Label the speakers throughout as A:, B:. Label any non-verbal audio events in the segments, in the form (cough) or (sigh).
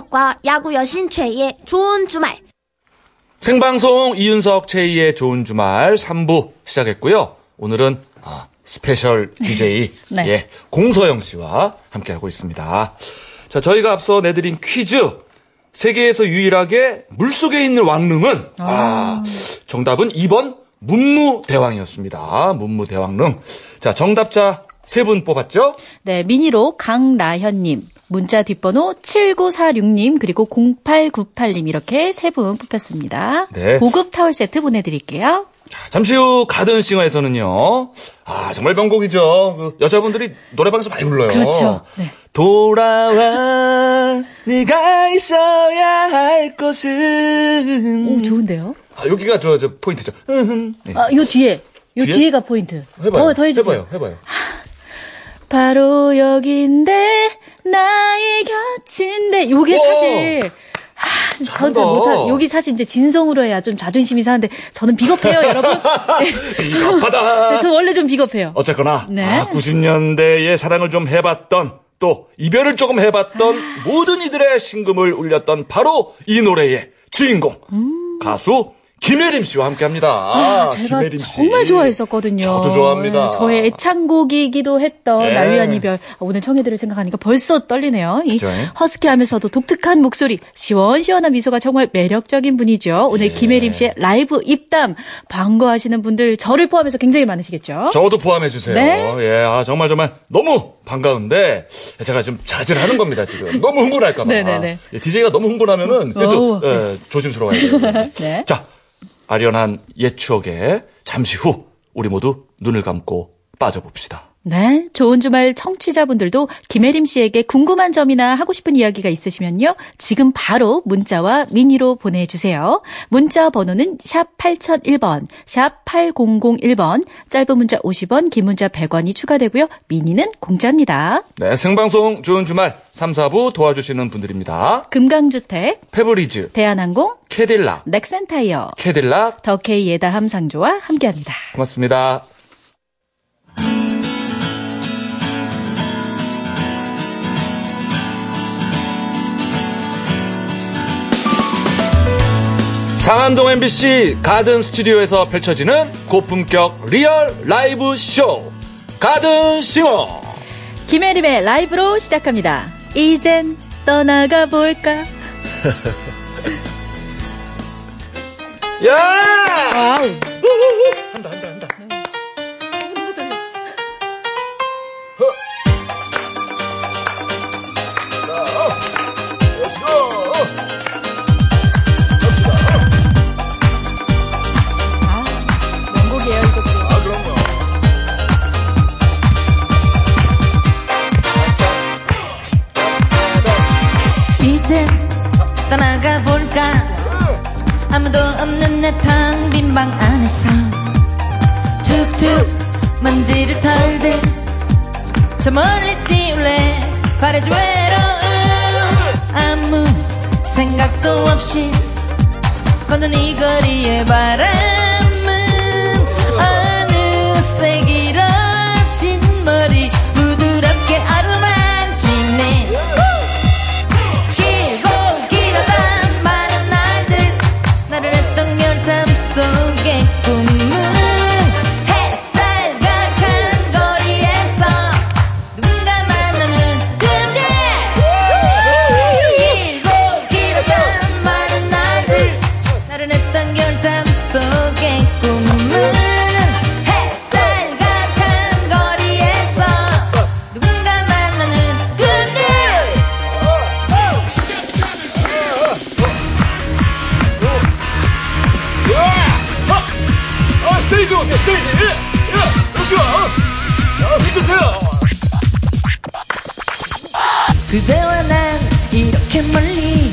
A: 이윤석과 야구 여신 최희의 좋은 주말.
B: 생방송 이윤석 최희의 좋은 주말 3부 시작했고요. 오늘은 아, special DJ (laughs)
C: 네.
B: 예, 공서영 씨와 함께하고 있습니다. 자, 저희가 앞서 내드린 퀴즈. 세계에서 유일하게 물속에 있는 왕릉은 아, 정답은 2번 문무대왕이었습니다. 문무대왕릉. 자, 정답자 세 분 뽑았죠?
C: 네, 미니로 강나현님, 문자 뒷번호 7946님, 그리고 0898님, 이렇게 세 분 뽑혔습니다.
B: 네.
C: 고급 타월 세트 보내드릴게요.
B: 자, 잠시 후 가든 싱어에서는요. 아, 정말 명곡이죠. 그 여자분들이 노래방에서 많이 불러요.
C: 그렇죠. 네.
B: 돌아와 네가 있어야 할 곳은
C: 오, 좋은데요?
B: 아, 여기가 저, 저 포인트죠. 네.
C: 아, 요 뒤에. 요
B: 뒤에?
C: 가 포인트.
B: 해봐요.
C: 더, 더 해주세요.
B: 해봐요. 해봐요.
C: 바로 여긴데, 나의 곁인데, 요게
B: 오!
C: 사실, 하, 저는. 못하, 여기 사실 이제 진성으로 해야 좀 자존심이 상한데, 저는 비겁해요, (laughs) 여러분. 네.
B: 비겁하다.
C: 네, 저 원래 좀 비겁해요.
B: 어쨌거나
C: 네.
B: 아, 90년대의 사랑을 좀 해봤던 또 이별을 조금 해봤던
C: 아.
B: 모든 이들의 심금을 울렸던 바로 이 노래의 주인공 가수 김혜림 씨와 함께합니다.
C: 음. 아, 제가. 정말 좋아했었거든요.
B: 저도 좋아합니다.
C: 네, 저의 애창곡이기도 했던
B: 예.
C: 날 위한 이별. 아, 오늘 청해들을 생각하니까 벌써 떨리네요. 이? 허스키하면서도 독특한 목소리, 시원시원한 미소가 정말 매력적인 분이죠. 오늘
B: 예.
C: 김혜림 씨의 라이브 입담 반가워하시는 분들 저를 포함해서 굉장히 많으시겠죠.
B: 저도 포함해 주세요.
C: 네.
B: 예, 아, 정말 정말 너무 반가운데 제가 좀 자제를 하는 겁니다 지금. 너무 흥분할까봐. (laughs)
C: 네네네.
B: DJ가 너무 흥분하면은 그래도
C: 오.
B: 예, 조심스러워야 돼요. (laughs)
C: 네.
B: 자, 아련한 옛 추억에 잠시 후 우리 모두 눈을 감고 빠져봅시다.
C: 네, 좋은 주말 청취자분들도 김혜림 씨에게 궁금한 점이나 하고 싶은 이야기가 있으시면요. 지금 바로 문자와 미니로 보내주세요. 문자 번호는 샵 8001번, 샵 8001번, 짧은 문자 50원, 긴 문자 100원이 추가되고요. 미니는 공짜입니다.
B: 네, 생방송 좋은 주말 3, 4부 도와주시는 분들입니다.
C: 금강주택,
B: 페브리즈,
C: 대한항공,
B: 캐딜락,
C: 넥센타이어,
B: 캐딜락
C: 더케이 예다함 상조와 함께합니다.
B: 고맙습니다. 장안동 MBC 가든 스튜디오에서 펼쳐지는 고품격 real 라이브 쇼 가든 싱어
C: 김혜림의 라이브로 시작합니다. 이젠 떠나가 볼까?
B: 야!
C: 와우.
B: 한다 한다 한다.
D: 떠나가 볼까? 아무도 없는 내 텅 빈 방 안에서 툭툭 먼지를 털듯 저 멀리 띄울래? 바래지 외로움. 아무 생각도 없이 걷는 이 거리의 바람 그대와 난 이렇게 멀리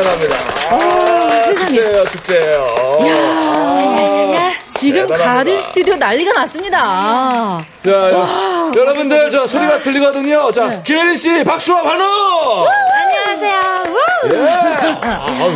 B: 대단합니다. 아,
C: 세상에.
B: 축제예요, 축제예요.
C: 지금
B: 대단합니다.
C: 가든 스튜디오 난리가 났습니다.
B: 자, 여- 여러분들, 저 소리가 들리거든요. 자, 김혜린 씨, 박수와 환호!
A: 안녕하세요.
B: 예! 아우,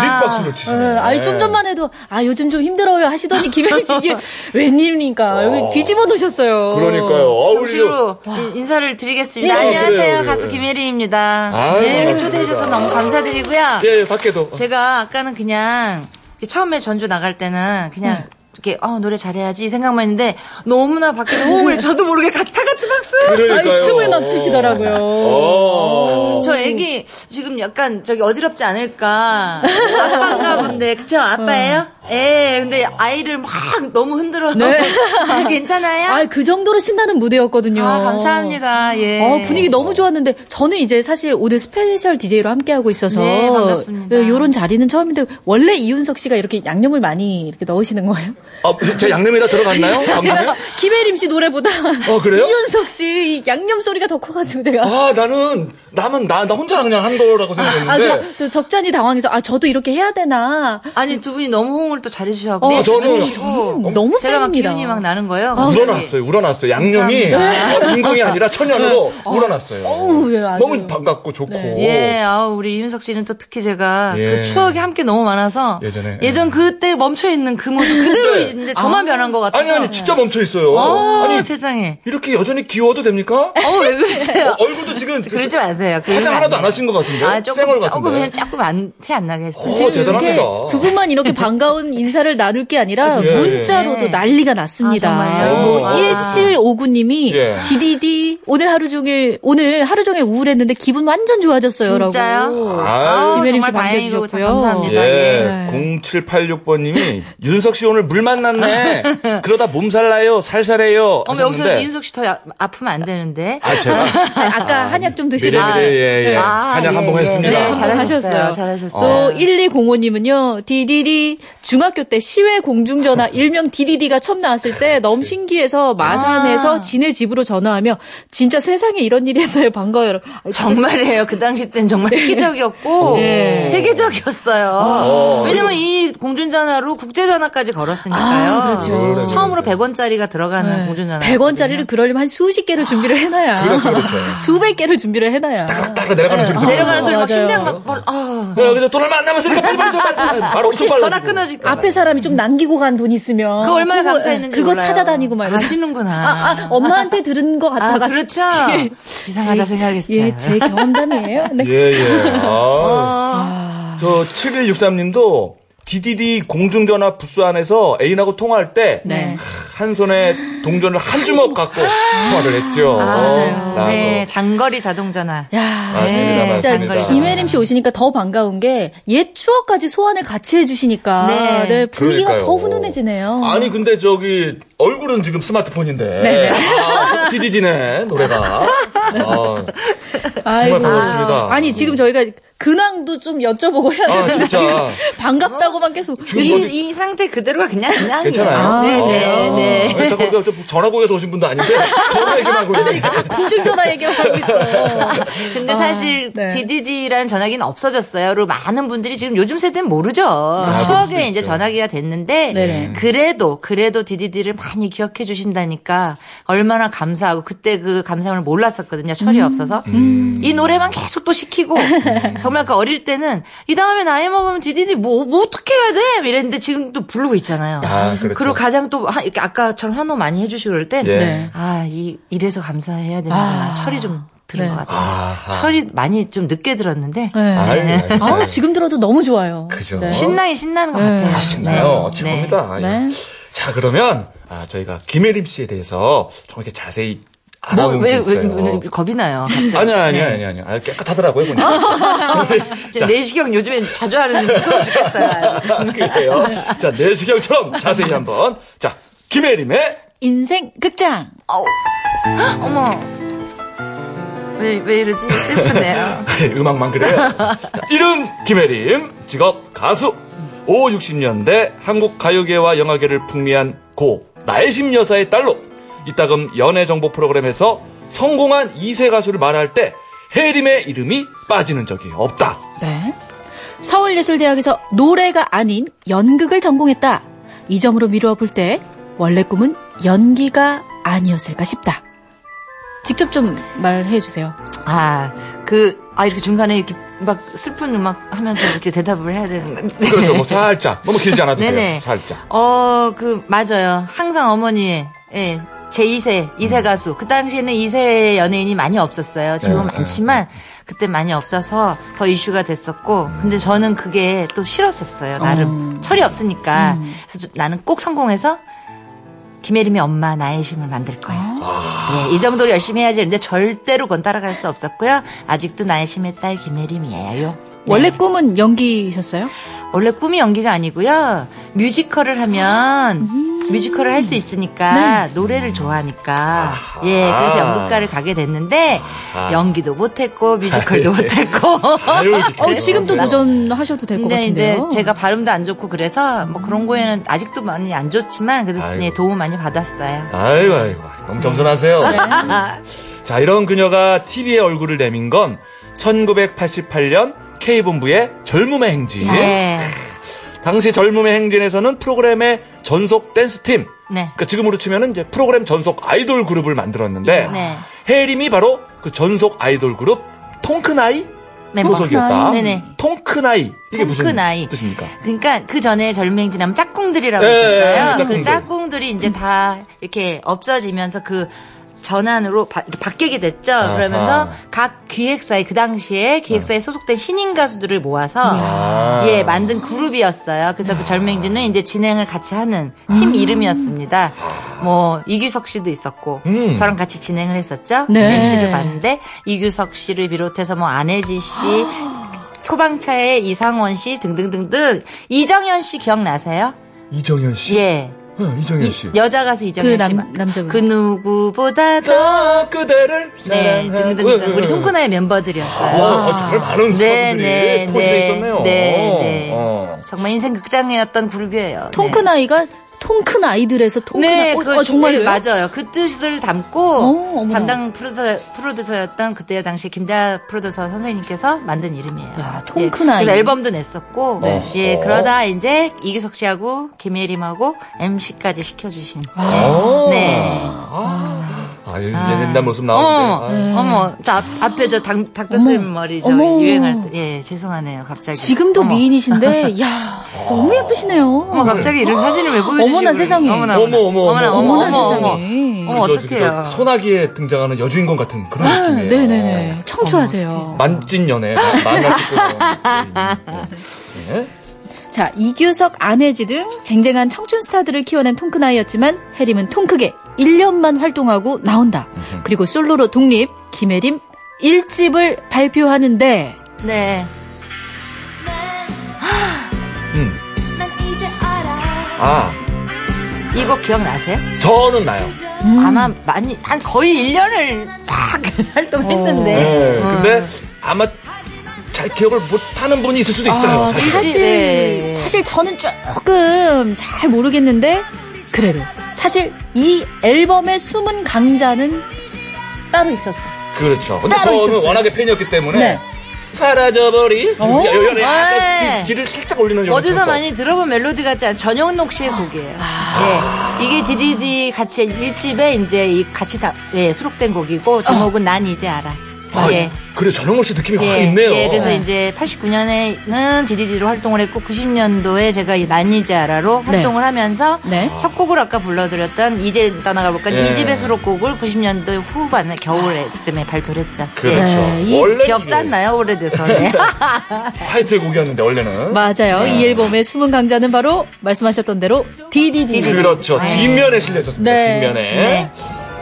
B: 기립박수를 치시네.
C: 아니 좀 전만 해도 아 요즘 좀 힘들어요 하시더니 김혜림 씨 이게 웬일입니까? 여기 뒤집어 놓으셨어요.
B: 그러니까요. 어우,
D: 정식으로 인- 인사를 드리겠습니다.
B: 네.
D: 안녕하세요.
B: 그래요, 그래요.
D: 가수 김혜리입니다.
B: 아유,
D: 네, 이렇게
B: 반갑습니다.
D: 초대해 주셔서 너무 감사드리고요.
B: 예, 예, 밖에도.
D: 제가 아까는 그냥 처음에 전주 나갈 때는 그냥 이렇게 어, 노래 잘해야지 이 생각만 했는데 너무나 밖에서 호응을 해서 (laughs) 저도 모르게 같이 다 같이 박수.
B: 그러니까요.
C: 아니 춤을 막 추시더라고요.
B: 어.
D: 저 애기 지금 약간 저기 어지럽지 않을까 (laughs) 아빠인가 본데 그쵸 아빠예요? 예 근데 아이를 막 너무 흔들어
C: 네. (laughs)
D: 괜찮아요?
C: 아, 그 정도로 신나는 무대였거든요.
D: 아, 감사합니다 예
C: 어, 분위기 너무 좋았는데 저는 이제 사실 오늘 special DJ로 함께 하고 있어서
D: 네, 반갑습니다.
C: 이런 자리는 처음인데 원래 이윤석 씨가 이렇게 양념을 많이 이렇게 넣으시는 거예요?
B: 아, 제 양념에다 들어갔나요? (laughs)
C: 제가 김혜림 씨 노래보다
B: 어, 그래요?
C: 이윤석 씨이 양념 소리가 더 커 가지고 제가
B: 아, 나는, 남은, 나, 나 혼자 그냥 한 거라고
C: 아,
B: 생각했는데.
C: 그냥 저 적잖이 당황해서 아 저도 이렇게 해야 되나
D: 아니 두 분이 너무 호응을 또 잘해주셔서
C: 어,
D: 해주시고
C: 너무
D: 제가 막. 기운이 막 나는 거예요
B: 우러났어요, 우러났어요. 양념이
D: 감사합니다.
B: 어, 인공이 아니라 천연으로 우러났어요.
C: 어우, 예, 아주.
B: 너무 반갑고 좋고.
D: 예, 아 우리 이윤석 씨는 또 특히 제가
B: 예.
D: 그 추억이 함께 너무 많아서
B: 예전에,
D: 예 전 그때 멈춰 있는 그 모습 그대로
B: 네.
D: 이제 저만 변한 것 같아요.
B: 아니, 아니, 진짜 멈춰 있어요.
D: 어,
B: 아니,
D: 세상에.
B: 이렇게 여전히 귀여워도 됩니까?
D: 어, 왜 그러세요?
B: 어, 얼굴도 지금 (laughs)
D: 그러지 마세요.
B: 화장
D: 안
B: 하나도 안. 하신 것 같은데.
D: 아, 조금, 조금,
B: 같은데.
D: 그냥 조금 안, 티 안 나게 했어요.
B: 어, 대단하시다.
C: 이렇게 두 분만 이렇게 반가운 (laughs) 인사를 나눌 게 아니라
B: 예,
C: 문자로도
D: 예.
C: 난리가 났습니다.
D: 아?
C: 뭐
B: 아.
C: 1759님이
B: 예.
C: 디디디 오늘 하루 종일 오늘 하루 종일 우울했는데 기분 완전 좋아졌어요라고.
D: 진짜요?
B: 아유,
C: 김혜림 씨 반겨주셨고요.
D: 감사합니다.
B: 예,
C: 예.
B: 0786번님이 윤석 씨 오늘 물 만났네. (laughs) 그러다 몸살 나요, 살살해요.
D: 어머, 여기서. 이윤석 씨 더 아프면 안 되는데.
B: 아, 제가
C: 아니, 아까 한약 좀 드시라.
B: 미리 예, 예.
D: 아,
B: 한약
D: 예,
B: 한번
D: 예.
B: 했습니다.
D: 네, 잘하셨어요.
C: 하셨어요.
D: 잘하셨어요.
C: 또 1205님은요, 디디디, 중학교 때 시외 공중전화 (laughs) 일명 디디디가 처음 나왔을 때 너무 신기해서 마산에서
D: 아.
C: 지네 집으로 전화하며 진짜 세상에 이런 일이 있어요. 반가워요. 아니,
D: 정말이에요. 그 당시 땐 정말 획기적이었고
C: 네.
D: 세계적이었어요. 왜냐면 이 공중전화로 국제전화까지 걸었으니까요.
C: 아, 그렇죠.
D: 처음으로 100원짜리가 들어가는 공중전화.
C: 100원짜리를 그러려면 한 수십 개를 준비를 해놔야.
B: 그렇죠, 그렇죠. (laughs)
C: 수백 개를 준비를 해놔야.
B: 딱 내려가는 소리.
D: 내려가는 소리 막. 심장 막 벌, 아.
B: 야, 그래서 돈 얼마 안 남았으니까 빨리 빨리 빨리. 바로
D: 혹시 전화
B: 빨라지 고.
D: 끊어질까?
C: 앞에 사람이 좀 남기고 간 돈 있으면.
D: 그 얼마나
C: 그거,
D: 감사했는지
C: 그거
D: 몰라요.
C: 찾아다니고 말이야.
D: 아시는구나.
C: 아, 아, 엄마한테 들은 것
D: 아,
C: 같아가
D: 그렇죠. (laughs) 이상하다 생각했어요.
C: 예, 제 경험담이에요. 네.
B: 예, 예. (laughs) 아.
D: 어,
B: 저 7163님도 DDD 공중전화 부스 안에서 애인하고 통화할 때
D: 네.
B: 한 손에 동전을 한 주먹 갖고 통화를 했죠.
D: 아, 맞아요.
B: 라고.
D: 네, 장거리 자동전화.
C: 야,
B: 맞습니다,
D: 네,
B: 맞습니다.
D: 장거리
C: 김혜림 씨 오시니까 더 반가운 게 옛 추억까지 소환을 같이 해주시니까
D: 네.
C: 네, 분위기가
B: 그러니까요.
C: 더 훈훈해지네요.
B: 아니 근데 저기 얼굴은 지금 스마트폰인데
C: 네네.
B: 아, DDD네 노래가 아,
C: 아이고.
B: 정말 반갑습니다.
C: 아니 지금 저희가 근황도 좀 여쭤보고 해야
B: 아,
C: 되는데
B: 진짜.
C: 지금 반갑다고만 계속
D: 이? 이 상태 그대로가 그냥.
B: 괜찮아요?
C: 아,
D: 네, 네,
B: 아,
D: 네.
B: 자꾸 우리가 좀 전화국에서 오신 분도 아닌데 (laughs) 전화 얘기만 하고 있네.
C: 공중 전화 얘기하고 있어. (laughs)
D: 근데 사실
C: 네.
D: DDD라는 전화기는 없어졌어요. 그리고 많은 분들이 지금 요즘 세대는 모르죠. 추억에 이제
B: 있죠.
D: 전화기가 됐는데
C: 네네.
D: 그래도 그래도 DDD를 많이 기억해 주신다니까 얼마나 감사하고 그때 그 감사함을 몰랐었거든요. 철이 없어서 이 노래만 계속 또 시키고 정말 그 어릴 때는 이 다음에 나이 먹으면 DDD 뭐, 뭐 어떻게 해야 돼? 이랬는데 지금 또 부르고 있잖아요.
B: 아, 그렇죠.
D: 리고 가장 또 하- 이렇게 아까처럼 환호 많이 해주시고 그럴 땐
B: 예.
C: 네.
D: 아, 이, 이래서 감사해야 되는구나.
C: 아.
D: 철이 좀 들은
C: 네.
D: 것 같아요.
B: 아하.
D: 철이 많이 좀 늦게 들었는데.
C: 네.
B: 아이, 아이,
C: 아. 지금 들어도 너무 좋아요.
B: 그죠.
C: 네.
D: 신나긴 신나는 것 같아요.
B: 아, 신나요.
D: 네.
B: 최고입니다.
C: 네.
B: 예. 자, 그러면 아, 저희가 김혜림 씨에 대해서 좀 이렇게 자세히
D: 뭐,
B: 알아보는
D: 왜,
B: 게
D: 왜. 왜 겁이 나요?
B: 아니야, 아니야,
D: 네.
B: 아니야, 아니야. 아, 깨끗하더라고요, 보니까. (laughs)
D: 제 내시경 요즘엔 자주 하는데 무서워 죽겠어요. (laughs)
B: 그래요. 자, 내시경처럼 자세히 한번. 자, 김혜림의
C: 인생 극장.
D: 어우. (gasps) 어머. 왜, 왜 이러지? 슬프네요. (laughs)
B: 음악만 그래요. 자, 이름 김혜림, 직업 가수. 5, 60년대 한국 가요계와 영화계를 풍미한 고 나혜심 여사의 딸로 이따금 연애 정보 프로그램에서 성공한 2세 가수를 말할 때 혜림의 이름이 빠지는 적이 없다.
C: 네. 서울예술대학에서 노래가 아닌 연극을 전공했다. 이 점으로 미루어 볼 때 원래 꿈은 연기가 아니었을까 싶다. 직접 좀 말해 주세요.
D: 아, 그, 아, 이렇게 중간에 이렇게 막 슬픈 음악 하면서 이렇게 대답을 해야 되는 건데. (laughs)
B: 그렇죠. 뭐 (laughs) 살짝 너무 길지 않아도 돼요.
D: 네네.
B: 살짝.
D: 어, 그, 맞아요. 항상 어머니의, 예, 제 2세, 2세 가수. 그 당시에는 2세 연예인이 많이 없었어요. 지금은
B: 네,
D: 많지만, 그때 많이 없어서 더 이슈가 됐었고, 근데 저는 그게 또 싫었었어요. 나름. 철이 없으니까. 그래서 저- 나는 꼭 성공해서, 김혜림의 엄마 나의 힘을 만들 거야. 예, 이 정도로 열심히 해야지. 근데 절대로 그건 따라갈 수 없었고요. 아직도 나의 힘의 딸 김혜림이에요.
C: 원래 꿈은 연기셨어요?
D: 원래 꿈이 연기가 아니고요. 뮤지컬을 하면 뮤지컬을 할 수 있으니까 노래를 좋아하니까 예 그래서 연극가를 가게 됐는데 연기도 못했고 뮤지컬도 (laughs) 못했고
B: 아유, (laughs) 이렇게
C: 어, 지금도. 도전하셔도 될것
D: 근데 이제
C: 같은데요.
D: 제가 발음도 안 좋고 그래서 뭐 그런 거에는 아직도 많이 안 좋지만 그래도
B: 아이고.
D: 예, 도움 많이 받았어요.
B: 아이고, 아이고. 너무 겸손하세요.
C: 네.
B: 자, 이런 그녀가 TV에 얼굴을 내민 건 1988년 K본부의 젊음의 행진.
D: 네.
B: 당시 젊음의 행진에서는 프로그램의 전속 댄스팀.
D: 네.
B: 그러니까 지금으로 치면은 이제 프로그램 전속 아이돌 그룹을 만들었는데
D: 네.
B: 혜림이 바로 그 전속 아이돌 그룹 통크나이. 소속이었다.
D: 네네.
B: 통크나이 이게 무슨
D: 통크나이.
B: 뜻입니까?
D: 그러니까 그 전에 젊은행진하면 짝꿍들이라고
B: 예,
D: 있었어요.
B: 예, 예,
D: 그
B: 짝꿍들.
D: 짝꿍들이 이제 다 이렇게 없어지면서 그 전환으로 바, 이렇게 바뀌게 됐죠.
B: 아하.
D: 그러면서 각 기획사에 그 당시에 기획사에 소속된 신인 가수들을 모아서
B: 아.
D: 예 만든 그룹이었어요. 그래서 그 젊은행진은 이제 진행을 같이 하는 팀 이름이었습니다. 뭐 이규석 씨도 있었고
B: 음.
D: 저랑 같이 진행을 했었죠.
C: 네.
D: MC를 봤는데 이규석 씨를 비롯해서 뭐 안혜지 씨 (gasps) 소방차의 이상원 씨 등등등등 이정현 씨 기억나세요?
B: 이정현 씨.
D: 예.
B: 응, 이정현
D: 이-
B: 씨.
D: 여자 가수 이정현
C: 그 남-
D: 씨.
C: 남자분.
D: 그 누구보다도
B: 저 그대를
D: 네. 등등등 우리. 통크나의 멤버들이었어요.
B: 어, 정말 많은
D: 네,
B: 수상들이
D: 네,
B: 포진해
D: 네,
B: 있었네요.
D: 네, 네.
B: 어.
D: 정말 인생 극장이었던 그룹이에요. 네.
C: 통크나이가 통큰 아이들에서 통크나이.
D: 네,
C: 어,
D: 그
C: 어, 정말요?
D: 맞아요. 그 뜻을 담고
C: 어, 어머나.
D: 담당 프로듀서, 프로듀서 였던 그때 당시 김대하 프로듀서 선생님께서 만든 이름이에요.
C: 야, 통크나이.
D: 예, 그래서 앨범도 냈었고,
B: 네.
D: 예,
B: 어허.
D: 그러다 이제 이기석 씨하고 김예림하고 MC까지 시켜주신.
B: 아.
D: 네.
B: 아, 이제 옛날 모습 나오는데.
D: 어머, 어머, 저 앞, 앞에 저 닭, 닭뼈슬 머리 저
C: 어머.
D: 유행할 때, 예, 죄송하네요, 갑자기.
C: 지금도
D: 어머.
C: 미인이신데, (laughs) 야 너무 예쁘시네요.
D: 어머, 갑자기 이런 사진을 왜 보여주시고.
C: 어머나 세상에.
D: 어머나,
B: 어머, 어머,
D: 어머나,
B: 어머,
D: 어머,
C: 어머나
D: 어머,
C: 세상에.
D: 어머. 어머,
B: 그
D: 어떡해요.
B: 저 소나기에 등장하는 여주인공 같은 그런
C: 아,
B: 느낌이에요.
C: 네네네. 청초하세요.
B: 만찢 연애. 만나 찍고. 네.
C: 자, 이규석, 안혜지 등 쟁쟁한 청춘 스타들을 키워낸 통크나이였지만 해림은 통크게 1년만 활동하고 나온다. 그리고 솔로로 독립, 김혜림 1집을 발표하는데
D: 네.
B: 음. 아,
D: 이 곡 기억나세요?
B: 저는 나요.
D: 아마 많이, 한 거의 1년을 막 (laughs) 활동했는데.
B: 네.
D: 어.
B: 근데 아마 잘 기억을 못하는 분이 있을 수도 있어요.
C: 아,
B: 사실.
C: 사실
D: 네.
C: 사실 저는 조금 잘 모르겠는데 그래도 사실 이 앨범의 숨은 강자는 따로 있었어.
B: 그렇죠. 근데
C: 따로
B: 저는
C: 있었어요.
B: 워낙에 팬이었기 때문에
C: 네.
B: 사라져버리
C: 어?
B: 여- 여-
D: 네.
B: 약간 뒤- 뒤를 살짝 올리는 요
D: 어디서 많이 들어본 멜로디 같지 않은 전영록 씨의 곡이에요. 예. 이게 DDD 같이 1집에 이제 이 같이 다, 예, 수록된 곡이고, 제목은 난 이제 알아.
B: 아,
D: 예.
B: 그래 전영록 씨 느낌이 확
D: 예,
B: 있네요.
D: 예, 그래서 이제 89년에는 DDD로 활동을 했고 90년도에 제가 아라로
C: 네.
D: 활동을 하면서
C: 네.
D: 첫 곡을 아까 불러드렸던 이제 떠나가 볼까
B: 예.
D: 이 집의 수록곡을 90년도 후반에 겨울에쯤에 발표를 했죠.
B: 그렇죠.
C: 네, 이
B: 원래
D: 기억도 안 나요 오래돼서. (laughs) 네.
B: 타이틀곡이었는데 원래는
C: 맞아요.
B: 네.
C: 이 앨범의 숨은 강자는 바로 말씀하셨던 대로 DDD.
B: 그렇죠.
D: 네.
B: 뒷면에 실려 있었습니다.
C: 네.
B: 뒷면에
D: 네.